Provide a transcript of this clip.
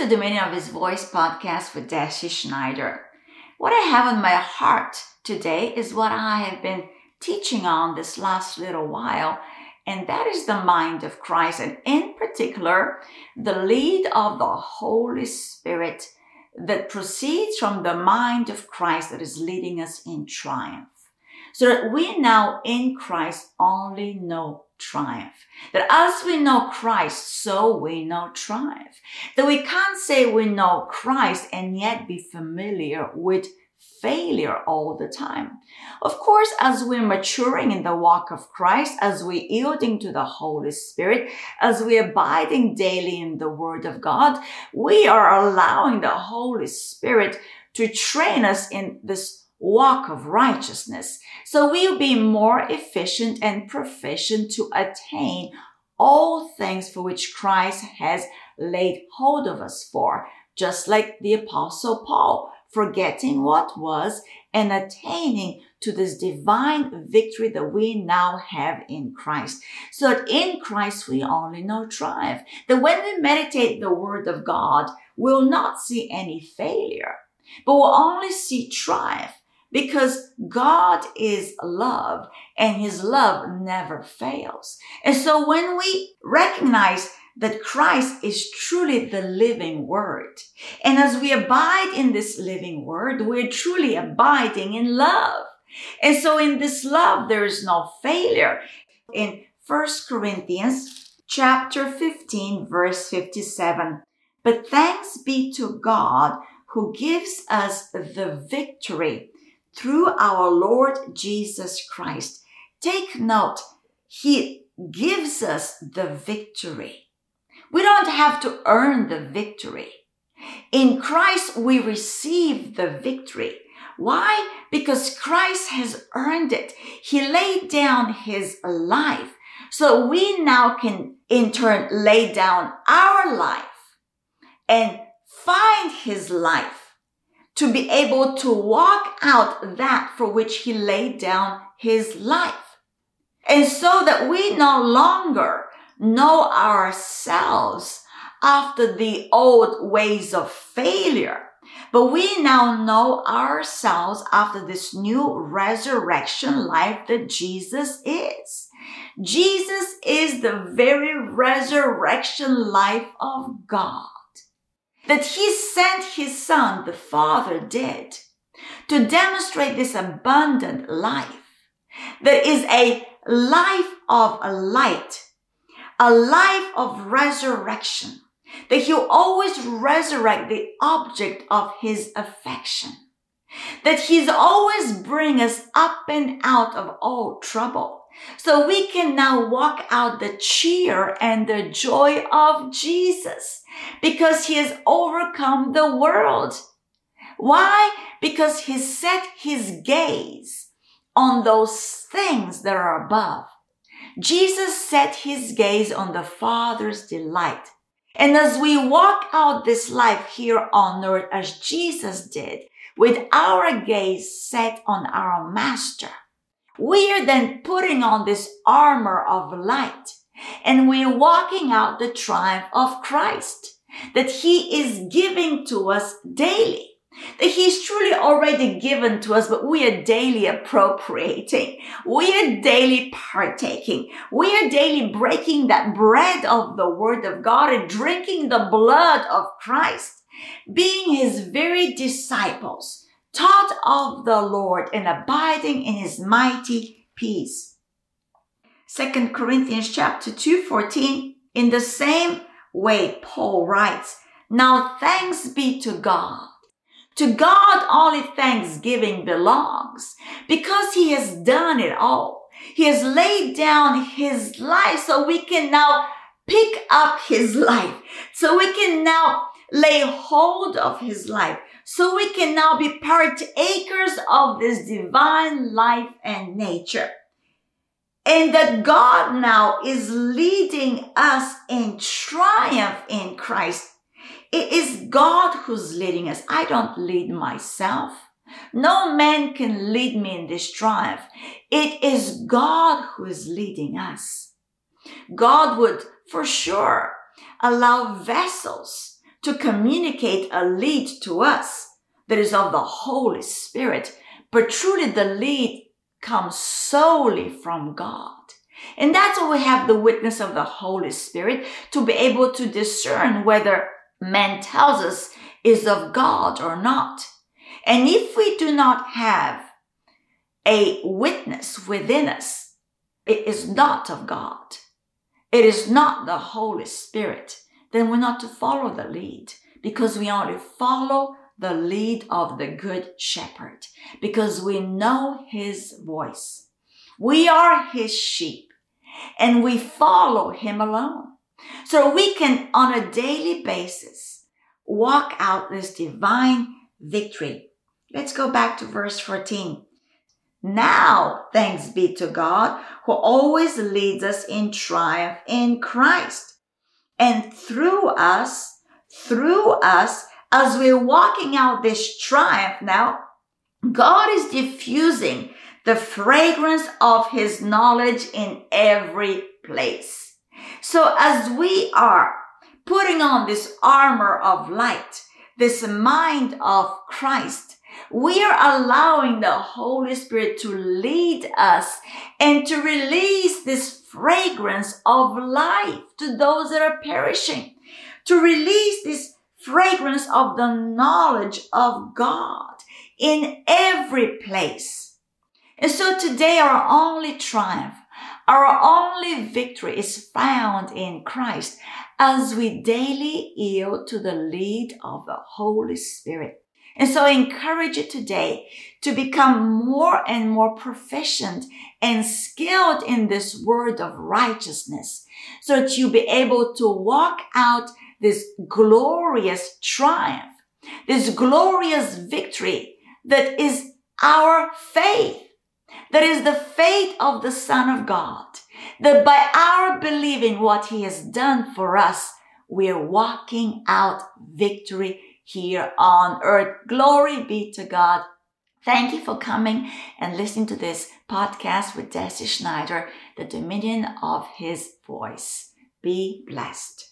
to the Meaning of His Voice podcast with Deci Schneider. What I have on my heart today is what I have been teaching on this last little while, and that is the mind of Christ, and in particular, the lead of the Holy Spirit that proceeds from the mind of Christ that is leading us in triumph. So that we now in Christ only know triumph. That as we know Christ, so we know triumph. That we can't say we know Christ and yet be familiar with failure all the time. Of course, as we're maturing in the walk of Christ, as we're yielding to the Holy Spirit, as we're abiding daily in the Word of God, we are allowing the Holy Spirit to train us in this walk of righteousness. So we'll be more efficient and proficient to attain all things for which Christ has laid hold of us for, just like the apostle Paul forgetting what was and attaining to this divine victory that we now have in Christ. So that in Christ we only know triumph. That when we meditate the word of God, we'll not see any failure, but we'll only see triumph because God is love and his love never fails. And so when we recognize that Christ is truly the living word. And as we abide in this living word, we're truly abiding in love. And so in this love, there is no failure. In 1 Corinthians chapter 15, verse 57, but thanks be to God who gives us the victory through our Lord Jesus Christ. Take note, He gives us the victory. We don't have to earn the victory. In Christ, we receive the victory. Why? Because Christ has earned it. He laid down his life. So we now can in turn lay down our life and find his life to be able to walk out that for which he laid down his life. And so that we no longer know ourselves after the old ways of failure. But we now know ourselves after this new resurrection life that Jesus is. Jesus is the very resurrection life of God. That he sent his son, the Father did, to demonstrate this abundant life that is a life of light a life of resurrection, that he'll always resurrect the object of his affection, that he's always bring us up and out of all trouble. So we can now walk out the cheer and the joy of Jesus because he has overcome the world. Why? Because he set his gaze on those things that are above Jesus set his gaze on the Father's delight. And as we walk out this life here on earth as Jesus did, with our gaze set on our Master, we are then putting on this armor of light and we're walking out the triumph of Christ that he is giving to us daily that he's truly already given to us, but we are daily appropriating. We are daily partaking. We are daily breaking that bread of the word of God and drinking the blood of Christ, being his very disciples, taught of the Lord and abiding in his mighty peace. Second Corinthians chapter 2, 14, in the same way, Paul writes, Now thanks be to God to God, only thanksgiving belongs because he has done it all. He has laid down his life so we can now pick up his life. So we can now lay hold of his life. So we can now be partakers of this divine life and nature. And that God now is leading us in triumph in Christ it is God who's leading us. I don't lead myself. No man can lead me in this triumph. It is God who is leading us. God would for sure allow vessels to communicate a lead to us that is of the Holy Spirit, but truly the lead comes solely from God. And that's why we have the witness of the Holy Spirit to be able to discern whether man tells us is of God or not. And if we do not have a witness within us, it is not of God. It is not the Holy Spirit. Then we're not to follow the lead because we only follow the lead of the good shepherd because we know his voice. We are his sheep and we follow him alone. So we can on a daily basis walk out this divine victory. Let's go back to verse 14. Now, thanks be to God who always leads us in triumph in Christ. And through us, through us, as we're walking out this triumph now, God is diffusing the fragrance of his knowledge in every place. So as we are putting on this armor of light, this mind of Christ, we are allowing the Holy Spirit to lead us and to release this fragrance of life to those that are perishing, to release this fragrance of the knowledge of God in every place. And so today our only triumph, our only victory is found in Christ as we daily yield to the lead of the Holy Spirit. And so I encourage you today to become more and more proficient and skilled in this word of righteousness so that you be able to walk out this glorious triumph, this glorious victory that is our faith, that is the faith of the Son of God, that by our believing what he has done for us, we're walking out victory here on earth. Glory be to God. Thank you for coming and listening to this podcast with Deci Schneider, the dominion of his voice. Be blessed.